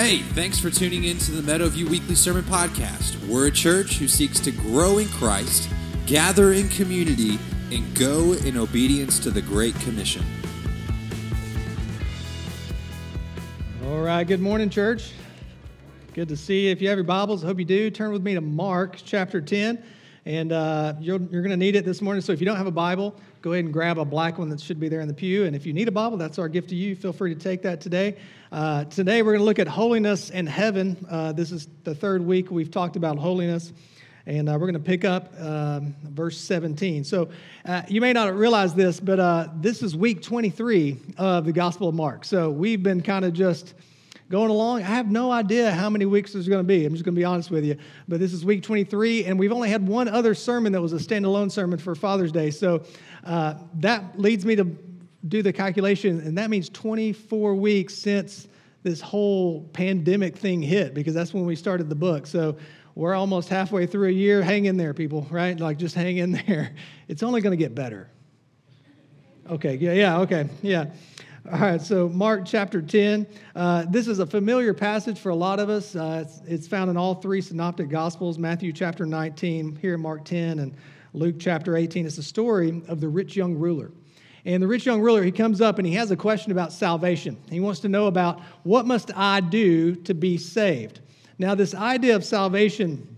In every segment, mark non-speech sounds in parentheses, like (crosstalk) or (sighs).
Hey, thanks for tuning in to the Meadowview Weekly Sermon Podcast. We're a church who seeks to grow in Christ, gather in community, and go in obedience to the Great Commission. All right, good morning, church. Good to see you. If you have your Bibles, I hope you do. Turn with me to Mark chapter 10, and uh, you're, you're going to need it this morning. So if you don't have a Bible, go ahead and grab a black one that should be there in the pew. And if you need a Bible, that's our gift to you. Feel free to take that today. Uh, today, we're going to look at holiness and heaven. Uh, this is the third week we've talked about holiness. And uh, we're going to pick up um, verse 17. So uh, you may not realize this, but uh, this is week 23 of the Gospel of Mark. So we've been kind of just going along. I have no idea how many weeks there's going to be. I'm just going to be honest with you. But this is week 23, and we've only had one other sermon that was a standalone sermon for Father's Day. So uh, that leads me to do the calculation, and that means 24 weeks since this whole pandemic thing hit, because that's when we started the book. So we're almost halfway through a year. Hang in there, people, right? Like just hang in (laughs) there. It's only going to get better. Okay, yeah, yeah, okay, yeah. All right, so Mark chapter 10. Uh, this is a familiar passage for a lot of us. Uh, it's, it's, found in all three synoptic gospels Matthew chapter 19, here in Mark 10, and Luke chapter 18. It's the story of the rich young ruler. And the rich young ruler, he comes up and he has a question about salvation. He wants to know about what must I do to be saved? Now, this idea of salvation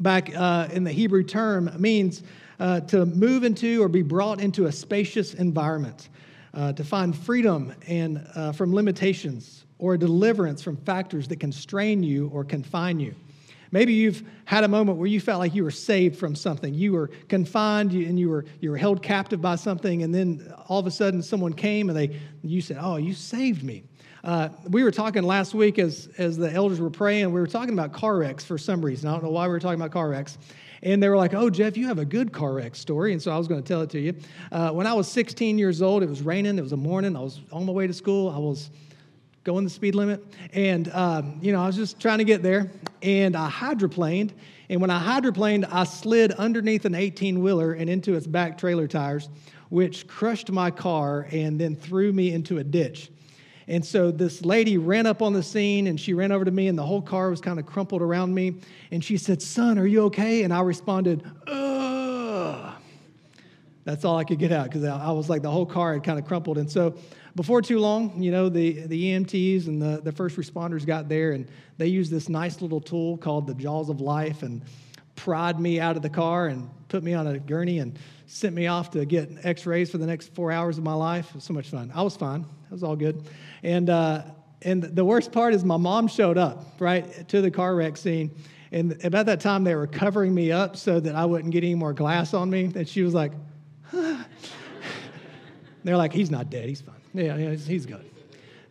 back uh, in the Hebrew term means uh, to move into or be brought into a spacious environment, uh, to find freedom and uh, from limitations or deliverance from factors that constrain you or confine you. Maybe you've had a moment where you felt like you were saved from something. You were confined and you were, you were held captive by something, and then all of a sudden someone came and they, you said, Oh, you saved me. Uh, we were talking last week as, as the elders were praying, we were talking about car wrecks for some reason. I don't know why we were talking about car wrecks. And they were like, Oh, Jeff, you have a good car wreck story. And so I was going to tell it to you. Uh, when I was 16 years old, it was raining, it was a morning, I was on my way to school. I was going the speed limit. And, um, you know, I was just trying to get there. And I hydroplaned. And when I hydroplaned, I slid underneath an 18 wheeler and into its back trailer tires, which crushed my car and then threw me into a ditch. And so this lady ran up on the scene and she ran over to me, and the whole car was kind of crumpled around me. And she said, Son, are you okay? And I responded, Ugh. That's all I could get out because I was like, the whole car had kind of crumpled. And so before too long, you know, the, the EMTs and the, the first responders got there and they used this nice little tool called the Jaws of Life and pried me out of the car and put me on a gurney and sent me off to get x rays for the next four hours of my life. It was so much fun. I was fine, it was all good. And, uh, and the worst part is my mom showed up, right, to the car wreck scene. And about that time, they were covering me up so that I wouldn't get any more glass on me. And she was like, huh. (sighs) They're like, he's not dead, he's fine. Yeah, yeah, he's good.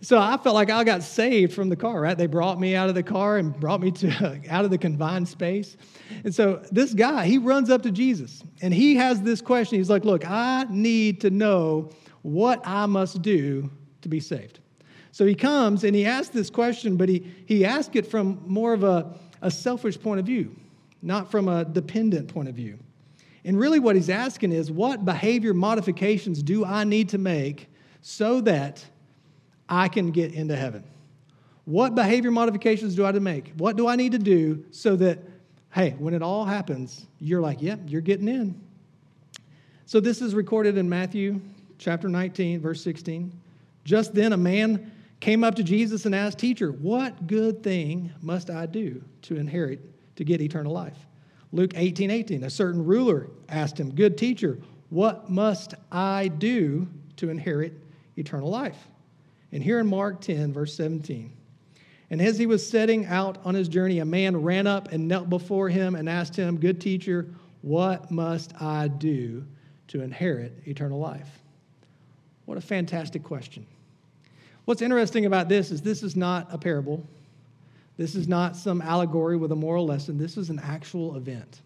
So I felt like I got saved from the car, right? They brought me out of the car and brought me to (laughs) out of the confined space. And so this guy, he runs up to Jesus and he has this question. He's like, "Look, I need to know what I must do to be saved." So he comes and he asks this question, but he he asks it from more of a, a selfish point of view, not from a dependent point of view. And really what he's asking is, what behavior modifications do I need to make so that I can get into heaven? What behavior modifications do I to make? What do I need to do so that, hey, when it all happens, you're like, yep, yeah, you're getting in? So this is recorded in Matthew chapter 19, verse 16. Just then a man came up to Jesus and asked, Teacher, what good thing must I do to inherit, to get eternal life? Luke 18, 18. A certain ruler asked him, Good teacher, what must I do to inherit eternal life. And here in Mark 10, verse 17, and as he was setting out on his journey, a man ran up and knelt before him and asked him, Good teacher, what must I do to inherit eternal life? What a fantastic question. What's interesting about this is this is not a parable. This is not some allegory with a moral lesson. This is an actual event.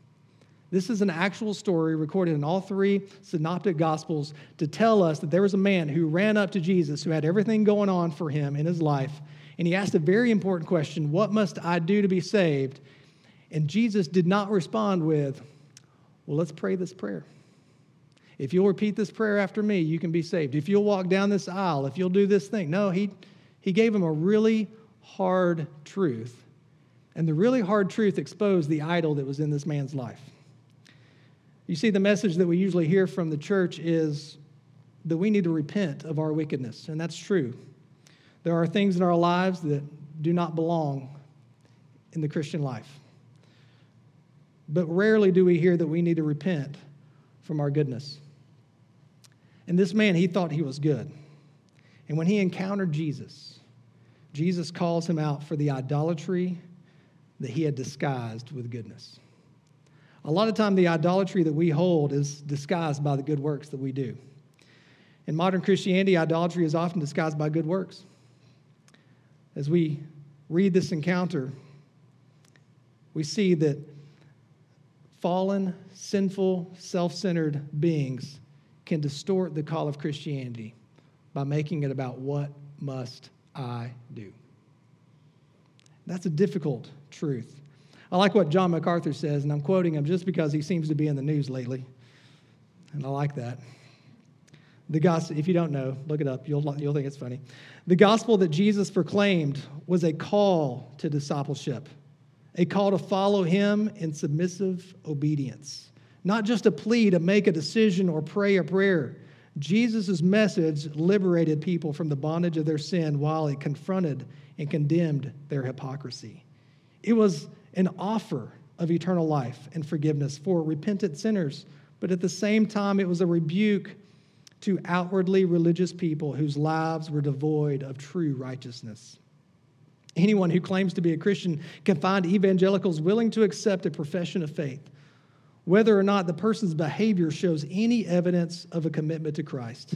This is an actual story recorded in all three synoptic gospels to tell us that there was a man who ran up to Jesus who had everything going on for him in his life. And he asked a very important question What must I do to be saved? And Jesus did not respond with, Well, let's pray this prayer. If you'll repeat this prayer after me, you can be saved. If you'll walk down this aisle, if you'll do this thing. No, he, he gave him a really hard truth. And the really hard truth exposed the idol that was in this man's life. You see, the message that we usually hear from the church is that we need to repent of our wickedness, and that's true. There are things in our lives that do not belong in the Christian life. But rarely do we hear that we need to repent from our goodness. And this man, he thought he was good. And when he encountered Jesus, Jesus calls him out for the idolatry that he had disguised with goodness. A lot of time, the idolatry that we hold is disguised by the good works that we do. In modern Christianity, idolatry is often disguised by good works. As we read this encounter, we see that fallen, sinful, self centered beings can distort the call of Christianity by making it about what must I do. That's a difficult truth. I like what John MacArthur says, and I'm quoting him just because he seems to be in the news lately. And I like that. The gospel, if you don't know, look it up. You'll, you'll think it's funny. The gospel that Jesus proclaimed was a call to discipleship, a call to follow him in submissive obedience, not just a plea to make a decision or pray a prayer. Jesus' message liberated people from the bondage of their sin while it confronted and condemned their hypocrisy. It was an offer of eternal life and forgiveness for repentant sinners, but at the same time, it was a rebuke to outwardly religious people whose lives were devoid of true righteousness. Anyone who claims to be a Christian can find evangelicals willing to accept a profession of faith, whether or not the person's behavior shows any evidence of a commitment to Christ.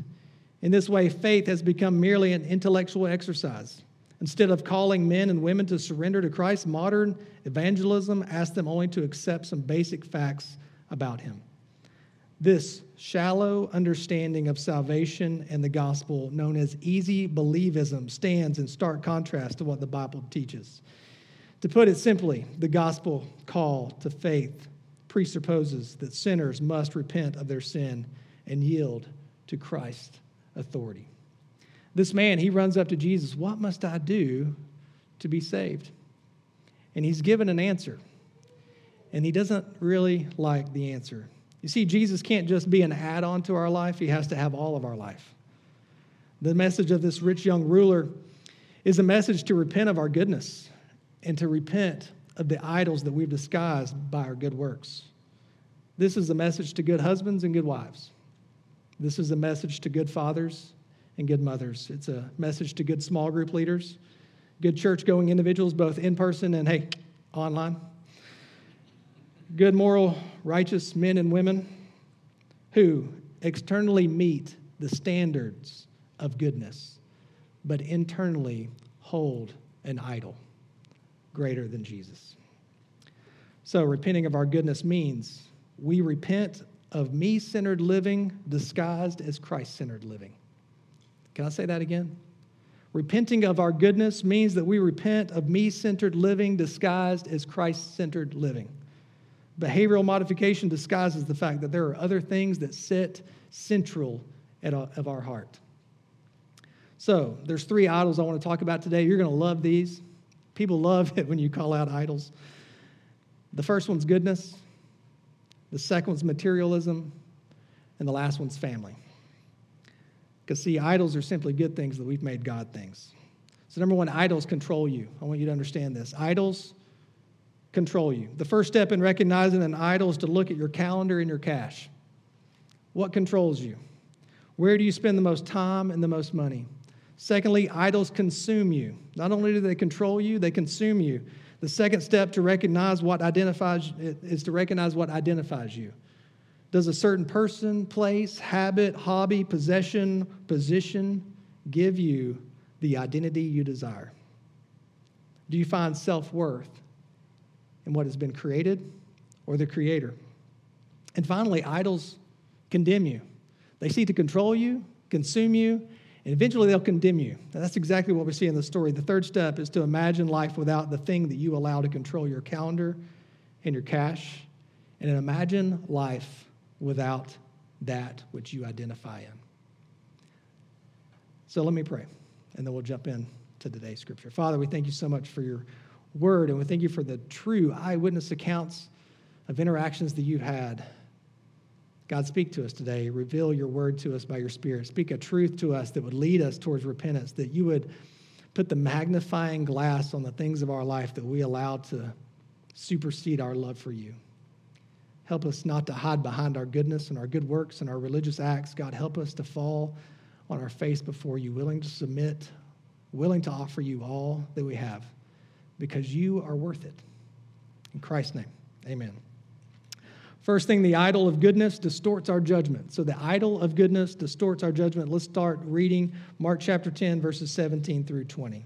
In this way, faith has become merely an intellectual exercise. Instead of calling men and women to surrender to Christ, modern evangelism asks them only to accept some basic facts about Him. This shallow understanding of salvation and the gospel, known as easy believism, stands in stark contrast to what the Bible teaches. To put it simply, the gospel call to faith presupposes that sinners must repent of their sin and yield to Christ's authority. This man, he runs up to Jesus, What must I do to be saved? And he's given an answer. And he doesn't really like the answer. You see, Jesus can't just be an add on to our life, He has to have all of our life. The message of this rich young ruler is a message to repent of our goodness and to repent of the idols that we've disguised by our good works. This is a message to good husbands and good wives. This is a message to good fathers and good mothers. It's a message to good small group leaders, good church going individuals, both in person and, hey, online good, moral, righteous men and women who externally meet the standards of goodness, but internally hold an idol greater than Jesus. So, repenting of our goodness means we repent of me centered living disguised as Christ centered living. Can I say that again? Repenting of our goodness means that we repent of me centered living disguised as Christ centered living. Behavioral modification disguises the fact that there are other things that sit central at, of our heart. So, there's three idols I want to talk about today. You're going to love these. People love (laughs) it when you call out idols. The first one's goodness, the second one's materialism, and the last one's family. Because, see, idols are simply good things that we've made God things. So, number one, idols control you. I want you to understand this. Idols control you. The first step in recognizing an idol is to look at your calendar and your cash. What controls you? Where do you spend the most time and the most money? Secondly, idols consume you. Not only do they control you, they consume you. The second step to recognize what identifies is to recognize what identifies you. Does a certain person, place, habit, hobby, possession, position give you the identity you desire? Do you find self worth in what has been created or the creator. And finally, idols condemn you. They seek to control you, consume you, and eventually they'll condemn you. And that's exactly what we see in the story. The third step is to imagine life without the thing that you allow to control your calendar and your cash, and imagine life without that which you identify in. So let me pray, and then we'll jump in to today's scripture. Father, we thank you so much for your word, and we thank you for the true eyewitness accounts of interactions that you've had. God, speak to us today. Reveal your word to us by your Spirit. Speak a truth to us that would lead us towards repentance, that you would put the magnifying glass on the things of our life that we allow to supersede our love for you. Help us not to hide behind our goodness and our good works and our religious acts. God, help us to fall on our face before you, willing to submit, willing to offer you all that we have because you are worth it. In Christ's name, amen. First thing, the idol of goodness distorts our judgment. So the idol of goodness distorts our judgment. Let's start reading Mark chapter 10, verses 17 through 20.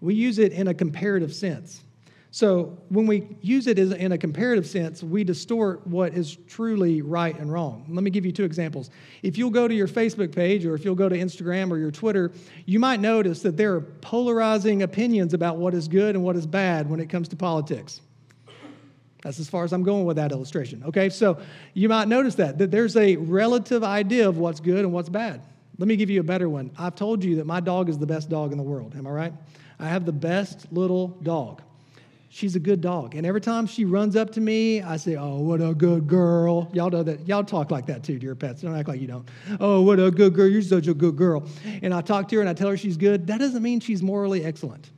We use it in a comparative sense. So when we use it in a comparative sense, we distort what is truly right and wrong. Let me give you two examples. If you'll go to your Facebook page or if you'll go to Instagram or your Twitter, you might notice that there are polarizing opinions about what is good and what is bad when it comes to politics. That's as far as I'm going with that illustration. Okay, so you might notice that, that there's a relative idea of what's good and what's bad. Let me give you a better one. I've told you that my dog is the best dog in the world. Am I right? I have the best little dog. She's a good dog. And every time she runs up to me, I say, Oh, what a good girl. Y'all know that. Y'all talk like that too to your pets. Don't act like you don't. Oh, what a good girl. You're such a good girl. And I talk to her and I tell her she's good. That doesn't mean she's morally excellent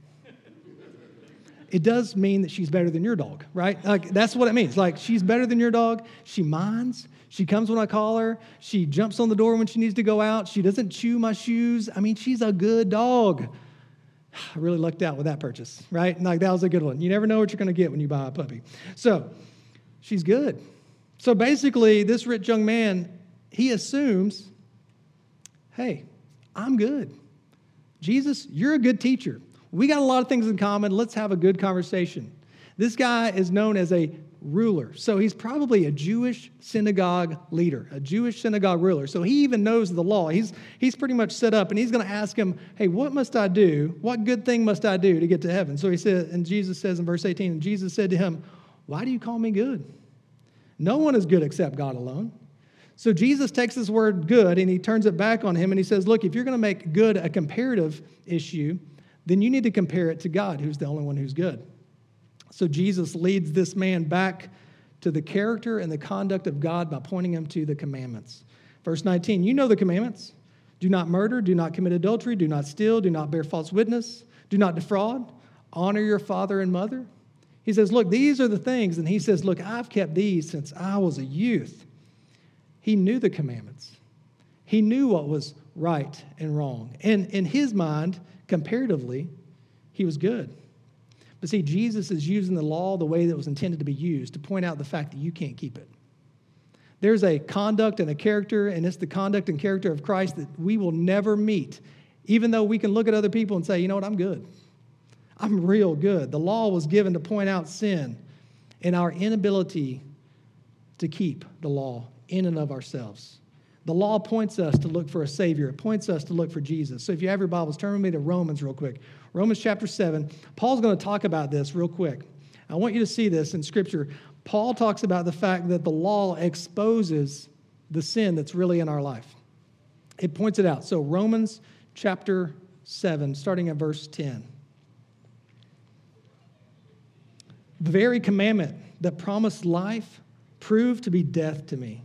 it does mean that she's better than your dog, right? Like that's what it means. Like she's better than your dog. She minds. She comes when I call her. She jumps on the door when she needs to go out. She doesn't chew my shoes. I mean, she's a good dog. (sighs) I really lucked out with that purchase, right? Like that was a good one. You never know what you're going to get when you buy a puppy. So she's good. So basically, this rich young man, he assumes, hey, I'm good. Jesus, you're a good teacher. We got a lot of things in common. Let's have a good conversation. This guy is known as a ruler. So he's probably a Jewish synagogue leader, a Jewish synagogue ruler. So he even knows the law. He's, he's pretty much set up and he's going to ask him, Hey, what must I do? What good thing must I do to get to heaven? So he said, and Jesus says in verse 18, and Jesus said to him, Why do you call me good? No one is good except God alone. So Jesus takes this word good and he turns it back on him and he says, Look, if you're going to make good a comparative issue, then you need to compare it to God, who's the only one who's good. So Jesus leads this man back to the character and the conduct of God by pointing him to the commandments. Verse 19, you know the commandments. Do not murder, do not commit adultery, do not steal, do not bear false witness, do not defraud, honor your father and mother. He says, Look, these are the things. And he says, Look, I've kept these since I was a youth. He knew the commandments, he knew what was right and wrong. And in his mind, comparatively, he was good. But see, Jesus is using the law the way that was intended to be used to point out the fact that you can't keep it. There's a conduct and a character, and it's the conduct and character of Christ that we will never meet, even though we can look at other people and say, you know what, I'm good. I'm real good. The law was given to point out sin and our inability to keep the law in and of ourselves. The law points us to look for a Savior. It points us to look for Jesus. So if you have your Bibles, turn with me to Romans real quick. Romans chapter 7. Paul's going to talk about this real quick. I want you to see this in Scripture. Paul talks about the fact that the law exposes the sin that's really in our life. It points it out. So, Romans chapter 7, starting at verse 10. The very commandment that promised life proved to be death to me.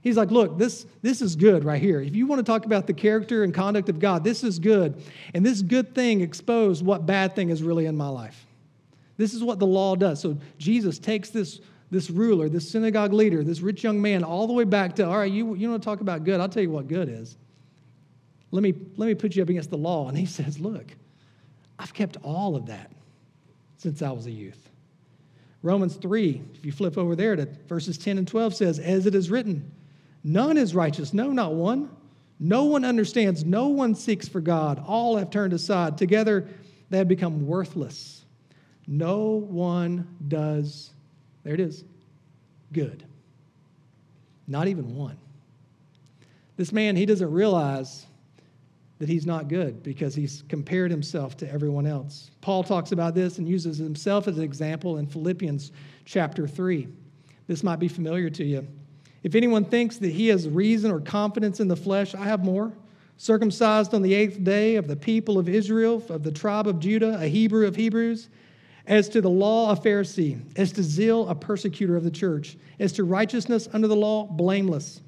He's like, look, this, this is good right here. If you want to talk about the character and conduct of God, this is good. And this good thing exposed what bad thing is really in my life. This is what the law does. So Jesus takes this, this ruler, this synagogue leader, this rich young man, all the way back to, all right, you, you want to talk about good? I'll tell you what good is. Let me, let me put you up against the law. And he (laughs) says, Look, I've kept all of that since I was a youth. Romans 3, if you flip over there to verses 10 and 12, says, As it is written, none is righteous, no, not one. No one understands, no one seeks for God. All have turned aside. Together they have become worthless. No one does, there it is, good. Not even one. This man, he doesn't realize that he's not good because he's compared himself to everyone else. Paul talks about this and uses himself as an example in Philippians chapter 3. This might be familiar to you. If anyone thinks that he has reason or confidence in the flesh, I have more. Circumcised on the eighth day of the people of Israel, of the tribe of Judah, a Hebrew of Hebrews, as to the law, a Pharisee, as to zeal, a persecutor of the church, as to righteousness under the law, blameless.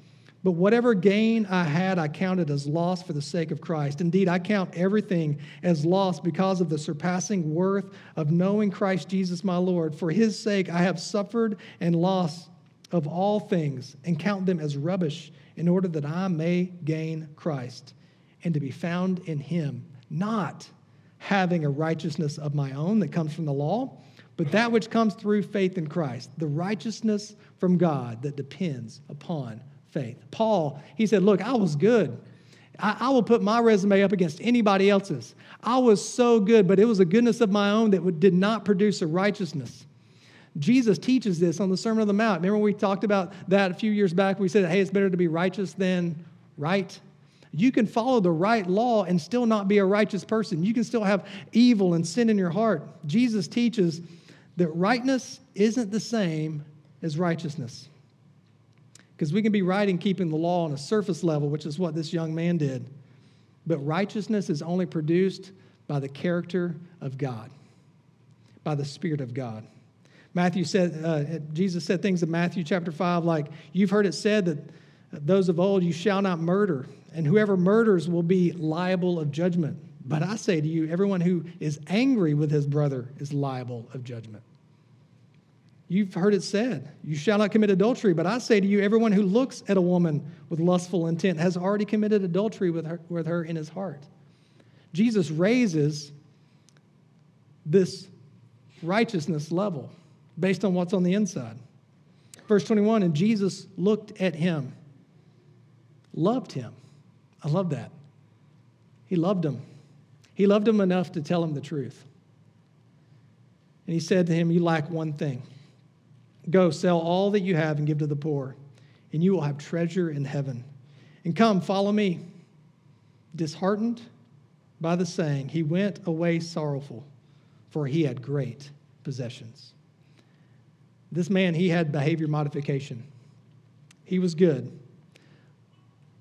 But whatever gain I had, I counted as loss for the sake of Christ. Indeed, I count everything as loss because of the surpassing worth of knowing Christ Jesus my Lord. For his sake, I have suffered and lost of all things and count them as rubbish in order that I may gain Christ and to be found in him, not having a righteousness of my own that comes from the law, but that which comes through faith in Christ, the righteousness from God that depends upon faith. Paul, he said, Look, I was good. I, I, will put my resume up against anybody else's. I was so good, but it was a goodness of my own that did not produce a righteousness. Jesus teaches this on the Sermon on the Mount. Remember, we talked about that a few years back. We said, hey, it's better to be righteous than right. You can follow the right law and still not be a righteous person. You can still have evil and sin in your heart. Jesus teaches that rightness isn't the same as righteousness. Because we can be right in keeping the law on a surface level, which is what this young man did. But righteousness is only produced by the character of God, by the Spirit of God. Matthew said, uh, Jesus said things in Matthew chapter 5 like, You've heard it said that those of old, you shall not murder, and whoever murders will be liable of judgment. But I say to you, everyone who is angry with his brother is liable of judgment. You've heard it said, You shall not commit adultery. But I say to you, everyone who looks at a woman with lustful intent has already committed adultery with her, with her in his heart. Jesus raises this righteousness level based on what's on the inside. Verse 21 And Jesus looked at him, loved him. I love that. He loved him. He loved him enough to tell him the truth. And he said to him, You lack one thing. Go, sell all that you have and give to the poor, and you will have treasure in heaven. And come, follow me. Disheartened by the saying, he went away sorrowful, for he had great possessions. This man, he had behavior modification. He was good,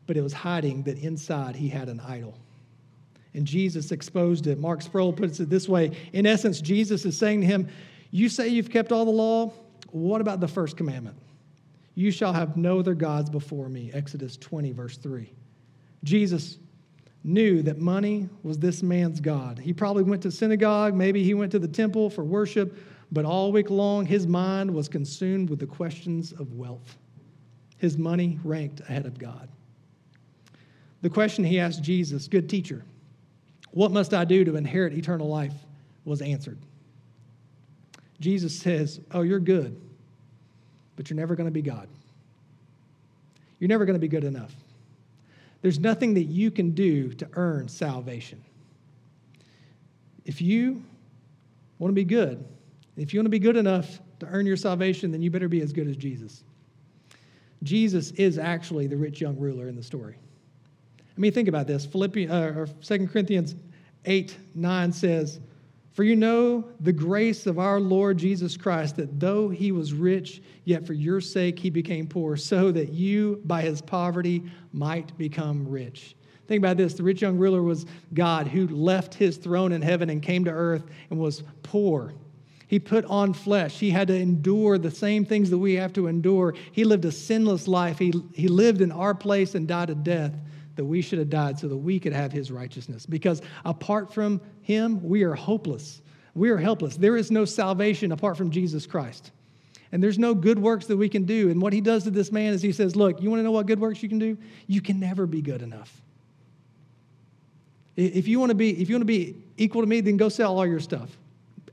but it was hiding that inside he had an idol. And Jesus exposed it. Mark Sproul puts it this way In essence, Jesus is saying to him, You say you've kept all the law, what about the first commandment? You shall have no other gods before me. Exodus 20, verse 3. Jesus knew that money was this man's God. He probably went to synagogue, maybe he went to the temple for worship, but all week long his mind was consumed with the questions of wealth. His money ranked ahead of God. The question he asked Jesus, good teacher, what must I do to inherit eternal life, was answered. Jesus says, Oh, you're good, but you're never going to be God. You're never going to be good enough. There's nothing that you can do to earn salvation. If you want to be good, if you want to be good enough to earn your salvation, then you better be as good as Jesus. Jesus is actually the rich young ruler in the story. I mean, think about this. Philippians, uh, or 2 Corinthians 8 9 says, for you know the grace of our Lord Jesus Christ, that though he was rich, yet for your sake he became poor, so that you by his poverty might become rich. Think about this the rich young ruler was God who left his throne in heaven and came to earth and was poor. He put on flesh. He had to endure the same things that we have to endure. He lived a sinless life. He, he lived in our place and died a death that we should have died so that we could have his righteousness. Because apart from him, we are hopeless. We are helpless. There is no salvation apart from Jesus Christ. And there's no good works that we can do. And what he does to this man is he says, Look, you want to know what good works you can do? You can never be good enough. If you want to be, if you want to be equal to me, then go sell all your stuff.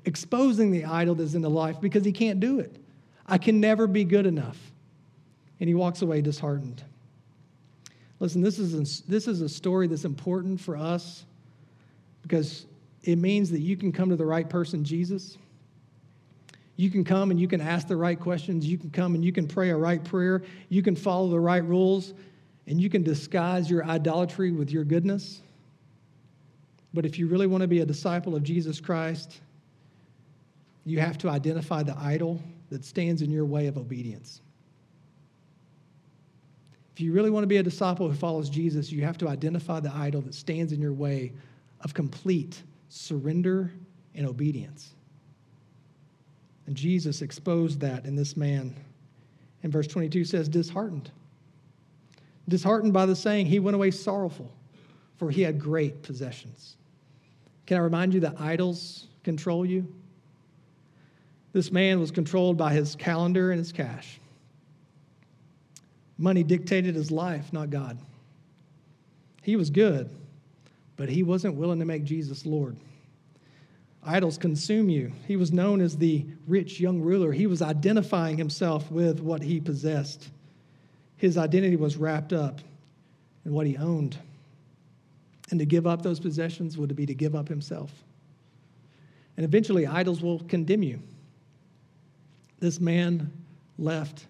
Exposing the idol that's in the life because he can't do it. I can never be good enough. And he walks away disheartened. Listen, this is, a, this is a story that's important for us because it means that you can come to the right person, Jesus. You can come and you can ask the right questions. You can come and you can pray a right prayer. You can follow the right rules. And you can disguise your idolatry with your goodness. But if you really want to be a disciple of Jesus Christ, you have to identify the idol that stands in your way of obedience. If you really want to be a disciple who follows Jesus, you have to identify the idol that stands in your way of complete surrender and obedience. And Jesus exposed that in this man. And verse 22 says, disheartened. Disheartened by the saying, he went away sorrowful, for he had great possessions. Can I remind you that idols control you? This man was controlled by his calendar and his cash. Money dictated his life, not God. He was good, but he wasn't willing to make Jesus Lord. Idols consume you. He was known as the rich young ruler. He was identifying himself with what he possessed. His identity was wrapped up in what he owned. And to give up those possessions would be to give up himself. And eventually, idols will condemn you. This man left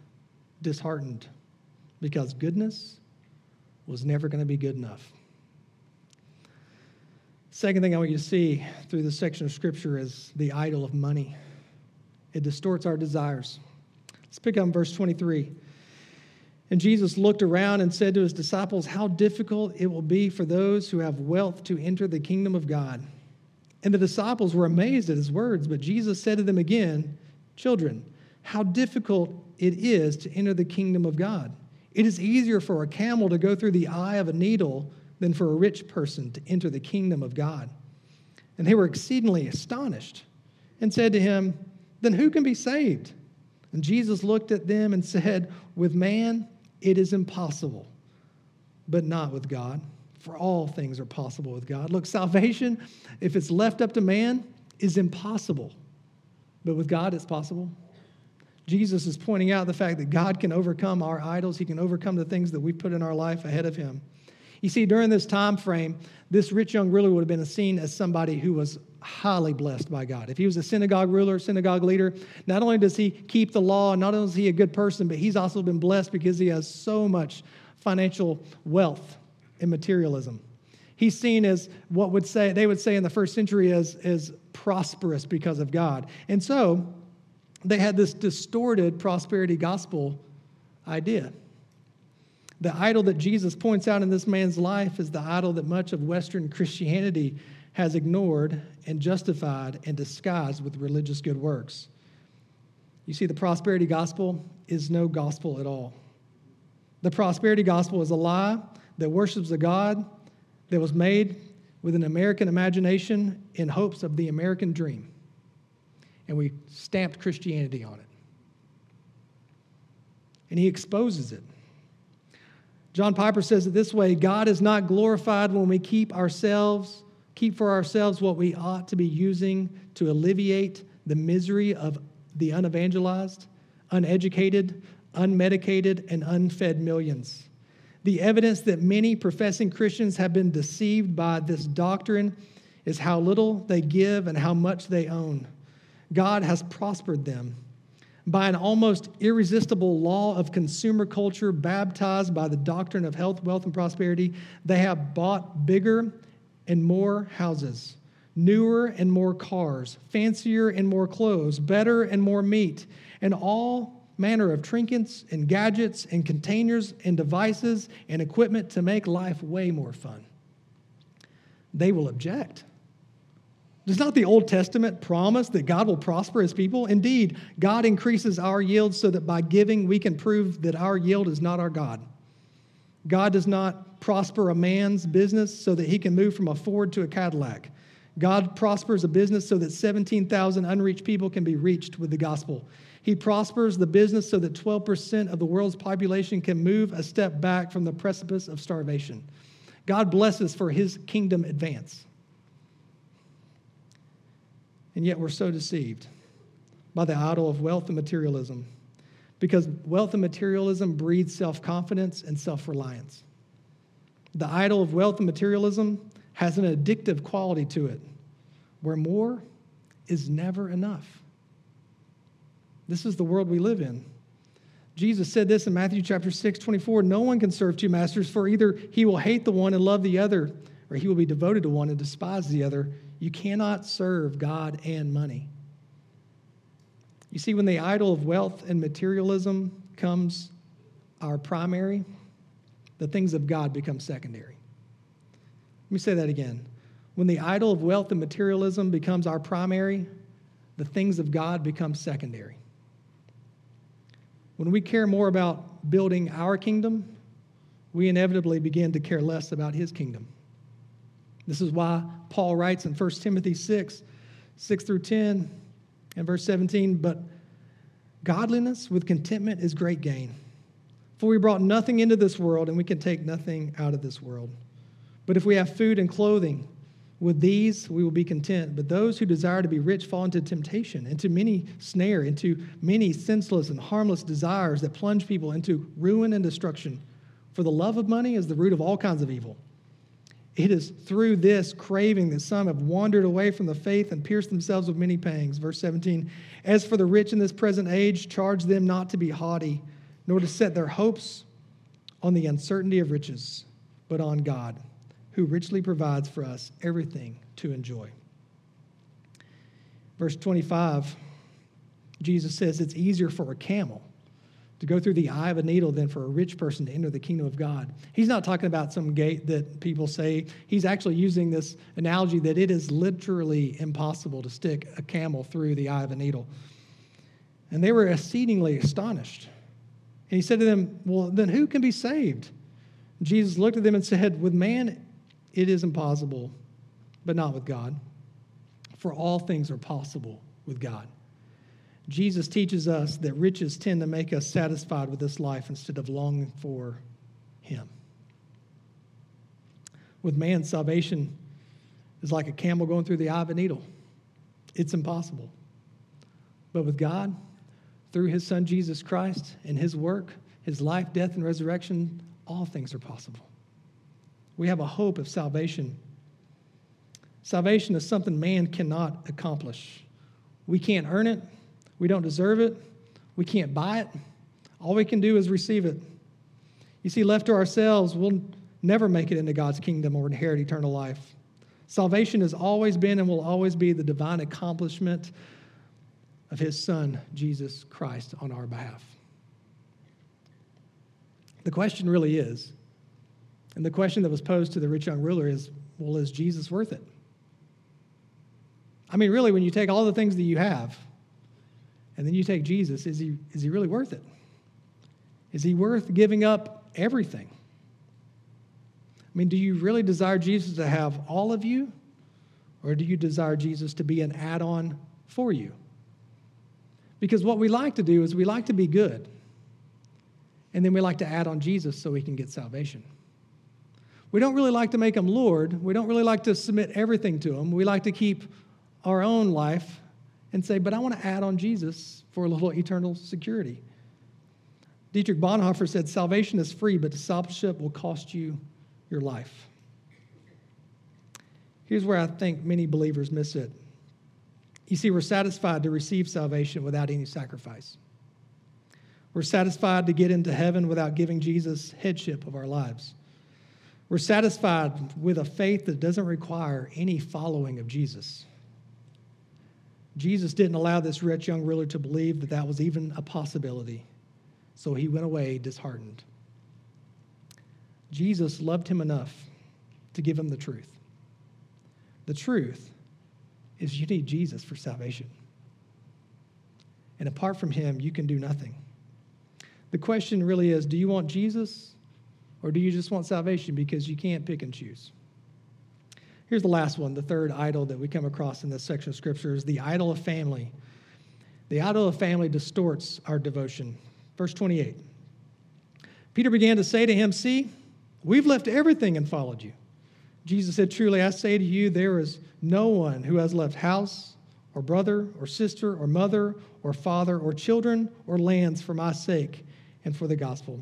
disheartened because goodness was never going to be good enough. Second thing I want you to see through this section of Scripture is the idol of money. It distorts our desires. Let's pick up verse 23. And Jesus looked around and said to his disciples, How difficult it will be for those who have wealth to enter the kingdom of God. And the disciples were amazed at his words, but Jesus said to them again, Children, how difficult it is to enter the kingdom of God. It is easier for a camel to go through the eye of a needle than for a rich person to enter the kingdom of God. And they were exceedingly astonished and said to him, Then who can be saved? And Jesus looked at them and said, With man it is impossible, but not with God. For all things are possible with God. Look, salvation, if it's left up to man, is impossible. But with God, it's possible. Jesus is pointing out the fact that God can overcome our idols. He can overcome the things that we put in our life ahead of him. You see, during this time frame, this rich young ruler would have been seen as somebody who was highly blessed by God. If he was a synagogue ruler, synagogue leader, not only does he keep the law, not only is he a good person, but he's also been blessed because he has so much financial wealth and materialism. He's seen as what would say they would say in the first century as, as prosperous because of God. And so they had this distorted prosperity gospel idea. The idol that Jesus points out in this man's life is the idol that much of Western Christianity has ignored and justified and disguised with religious good works. You see, the prosperity gospel is no gospel at all. The prosperity gospel is a lie that worships a God that was made with an American imagination in hopes of the American dream and we stamped Christianity on it. And he exposes it. John Piper says it this way God is not glorified when we keep ourselves, keep for ourselves what we ought to be using to alleviate the misery of the unevangelized, uneducated, unmedicated, and unfed millions. The evidence that many professing Christians have been deceived by this doctrine is how little they give and how much they own. God has prospered them. By an almost irresistible law of consumer culture, baptized by the doctrine of health, wealth, and prosperity, they have bought bigger and more houses, newer and more cars, fancier and more clothes, better and more meat, and all manner of trinkets and gadgets and containers and devices and equipment to make life way more fun. They will object. Does not the Old Testament promise that God will prosper his people? Indeed, God increases our yield so that by giving we can prove that our yield is not our God. God does not prosper a man's business so that he can move from a Ford to a Cadillac. God prospers a business so that 17,000 unreached people can be reached with the gospel. He prospers the business so that 12% of the world's population can move a step back from the precipice of starvation. God blesses for his kingdom advance. And yet we're so deceived by the idol of wealth and materialism because wealth and materialism breeds self confidence and self reliance. The idol of wealth and materialism has an addictive quality to it, where more is never enough. This is the world we live in. Jesus said this in Matthew chapter 6, 24 No one can serve two masters, for either he will hate the one and love the other, or he will be devoted to one and despise the other. You cannot serve God and money. You see, when the idol of wealth and materialism comes our primary, the things of God become secondary. Let me say that again. When the idol of wealth and materialism becomes our primary, the things of God become secondary. When we care more about building our kingdom, we inevitably begin to care less about his kingdom. This is why Paul writes in 1 Timothy 6 6 through 10 and verse 17, but godliness with contentment is great gain. For we brought nothing into this world, and we can take nothing out of this world. But if we have food and clothing, with these we will be content. But those who desire to be rich fall into temptation, into many snare, into many senseless and harmless desires that plunge people into ruin and destruction. For the love of money is the root of all kinds of evil. It is through this craving that some have wandered away from the faith and pierced themselves with many pangs. Verse 17 As for the rich in this present age, charge them not to be haughty, nor to set their hopes on the uncertainty of riches, but on God who richly provides for us everything to enjoy. Verse 25, Jesus says it's easier for a camel to go through the eye of a needle than for a rich person to enter the kingdom of God. He's not talking about some gate that people say. He's actually using this analogy that it is literally impossible to stick a camel through the eye of a needle. And they were exceedingly astonished. And he said to them, Well, then who can be saved? Jesus looked at them and said, With man it is impossible, but not with God. For all things are possible with God. Jesus teaches us that riches tend to make us satisfied with this life instead of longing for Him. With man, salvation is like a camel going through the eye of a needle. It's impossible. But with God, through His Son Jesus Christ and His work, His life, death, and resurrection, all things are possible. We have a hope of salvation. Salvation is something man cannot accomplish. We can't earn it, we don't deserve it, we can't buy it. All we can do is receive it. You see, left to ourselves, we'll never make it into God's kingdom or inherit eternal life. Salvation has always been and will always be the divine accomplishment of His Son, Jesus Christ, on our behalf. The question really is and the question that was posed to the rich young ruler is well, is Jesus worth it? I mean, really, when you take all the things that you have and then you take Jesus, is he, is he really worth it? Is he worth giving up everything? I mean, do you really desire Jesus to have all of you? Or do you desire Jesus to be an add on for you? Because what we like to do is we like to be good, and then we like to add on Jesus so we can get salvation. We don't really like to make him Lord. We don't really like to submit everything to him. We like to keep our own life and say, but I want to add on Jesus for a little eternal security. Dietrich Bonhoeffer said, Salvation is free, but discipleship will cost you your life. Here's where I think many believers miss it. You see, we're satisfied to receive salvation without any sacrifice. We're satisfied to get into heaven without giving Jesus headship of our lives. We're satisfied with a faith that doesn't require any following of Jesus. Jesus didn't allow this rich young ruler to believe that that was even a possibility, so he went away disheartened. Jesus loved him enough to give him the truth. The truth is you need Jesus for salvation. And apart from him, you can do nothing. The question really is do you want Jesus or do you just want salvation because you can't pick and choose? Here's the last one, the third idol that we come across in this section of Scripture is the idol of family. The idol of family distorts our devotion. Verse 28. Peter began to say to him, See, we've left everything and followed you. Jesus said, Truly, I say to you, there is no one who has left house or brother or sister or mother or father or children or lands for my sake and for the gospel,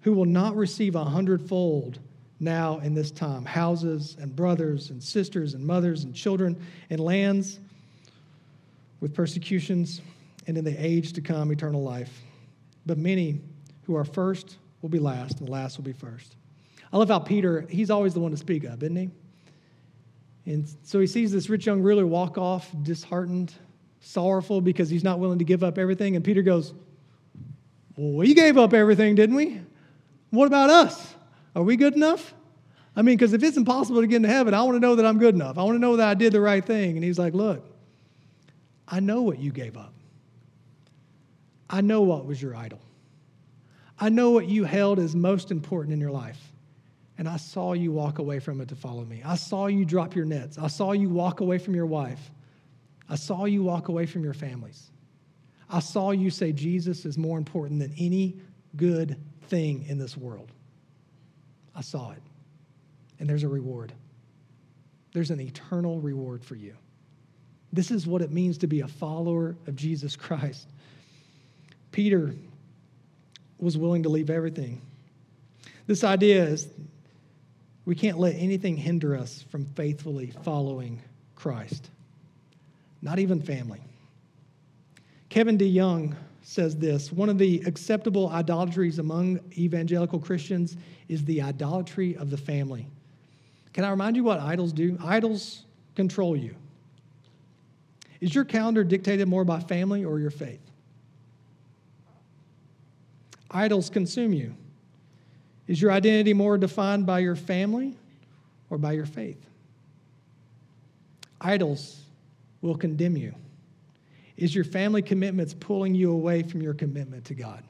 who will not receive a hundredfold now in this time houses and brothers and sisters and mothers and children and lands with persecutions and in the age to come eternal life. But many who are first will be last, and the last will be first. I love how Peter, he's always the one to speak up, isn't he? And so he sees this rich young ruler walk off disheartened, sorrowful because he's not willing to give up everything. And Peter goes, Well, we gave up everything, didn't we? What about us? Are we good enough? I mean, because if it's impossible to get into heaven, I want to know that I'm good enough. I want to know that I did the right thing. And he's like, Look, I know what you gave up. I know what was your idol. I know what you held as most important in your life. And I saw you walk away from it to follow me. I saw you drop your nets. I saw you walk away from your wife. I saw you walk away from your families. I saw you say Jesus is more important than any good thing in this world. I saw it. And there's a reward. There's an eternal reward for you. This is what it means to be a follower of Jesus Christ. Peter was willing to leave everything. This idea is we can't let anything hinder us from faithfully following Christ, not even family. Kevin DeYoung says this one of the acceptable idolatries among evangelical Christians is the idolatry of the family. Can I remind you what idols do? Idols control you. Is your calendar dictated more by family or your faith? Idols consume you. Is your identity more defined by your family or by your faith? Idols will condemn you. Is your family commitments pulling you away from your commitment to God?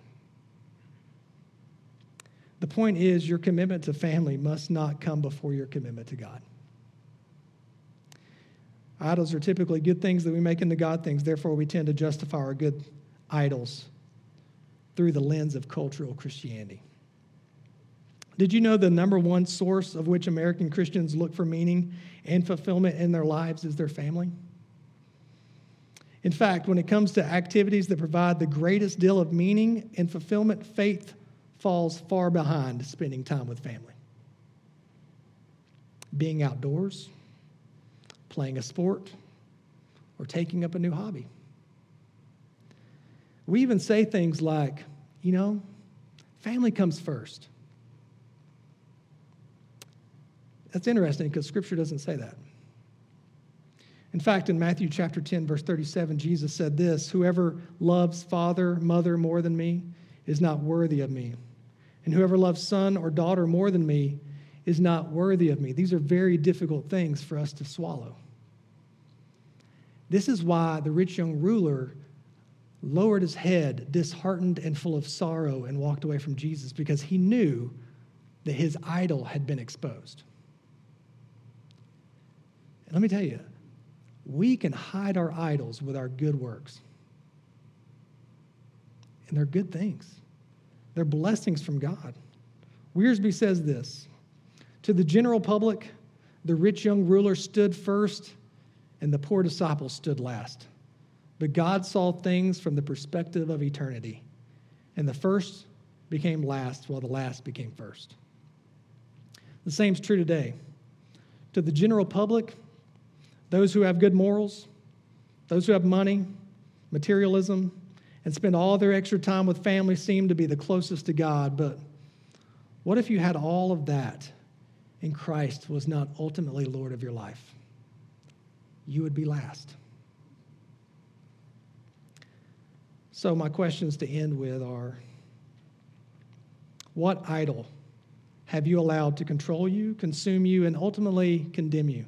The point is, your commitment to family must not come before your commitment to God. Idols are typically good things that we make into God things. Therefore, we tend to justify our good idols through the lens of cultural Christianity. Did you know the number one source of which American Christians look for meaning and fulfillment in their lives is their family? In fact, when it comes to activities that provide the greatest deal of meaning and fulfillment, faith falls far behind spending time with family. Being outdoors, playing a sport, or taking up a new hobby. We even say things like, you know, family comes first. That's interesting because Scripture doesn't say that. In fact, in Matthew chapter 10, verse 37, Jesus said this Whoever loves father, mother more than me is not worthy of me. And whoever loves son or daughter more than me is not worthy of me. These are very difficult things for us to swallow. This is why the rich young ruler lowered his head, disheartened and full of sorrow, and walked away from Jesus because he knew that his idol had been exposed. And let me tell you, we can hide our idols with our good works. And they're good things. They're blessings from God. Wiersbe says this To the general public, the rich young ruler stood first, and the poor disciple stood last. But God saw things from the perspective of eternity, and the first became last, while the last became first. The same is true today. To the general public, those who have good morals, those who have money, materialism, and spend all their extra time with family seem to be the closest to God. But what if you had all of that and Christ was not ultimately Lord of your life? You would be last. So, my questions to end with are What idol have you allowed to control you, consume you, and ultimately condemn you?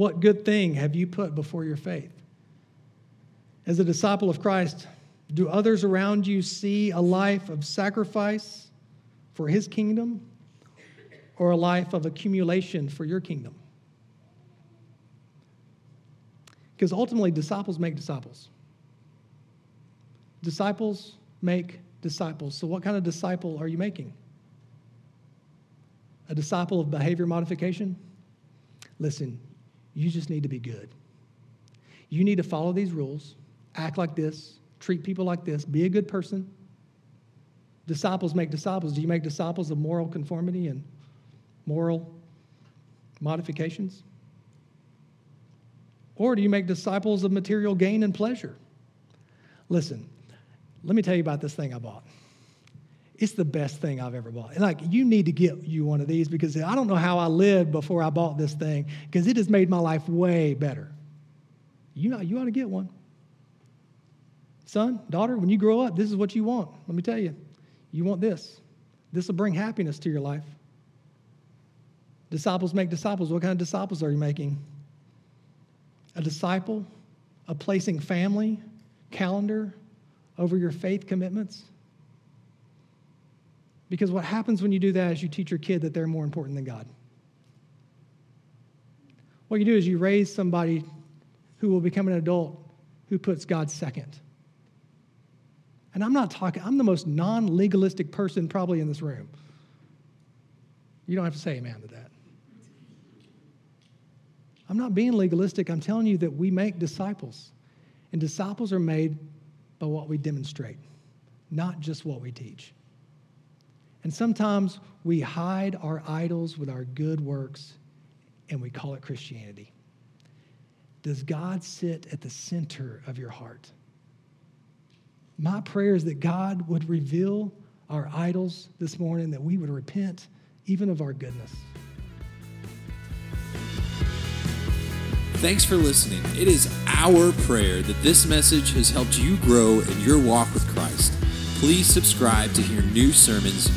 What good thing have you put before your faith? As a disciple of Christ, do others around you see a life of sacrifice for his kingdom or a life of accumulation for your kingdom? Because ultimately, disciples make disciples. Disciples make disciples. So, what kind of disciple are you making? A disciple of behavior modification? Listen, you just need to be good. You need to follow these rules, act like this, treat people like this, be a good person. Disciples make disciples. Do you make disciples of moral conformity and moral modifications? Or do you make disciples of material gain and pleasure? Listen, let me tell you about this thing I bought. It's the best thing I've ever bought. And like, you need to get you one of these because I don't know how I lived before I bought this thing because it has made my life way better. You know, you ought to get one. Son, daughter, when you grow up, this is what you want. Let me tell you. You want this. This will bring happiness to your life. Disciples make disciples. What kind of disciples are you making? A disciple a placing family, calendar over your faith commitments? Because what happens when you do that is you teach your kid that they're more important than God. What you do is you raise somebody who will become an adult who puts God second. And I'm not talking, I'm the most non legalistic person probably in this room. You don't have to say amen to that. I'm not being legalistic. I'm telling you that we make disciples. And disciples are made by what we demonstrate, not just what we teach. And sometimes we hide our idols with our good works and we call it Christianity. Does God sit at the center of your heart? My prayer is that God would reveal our idols this morning, that we would repent even of our goodness. Thanks for listening. It is our prayer that this message has helped you grow in your walk with Christ. Please subscribe to hear new sermons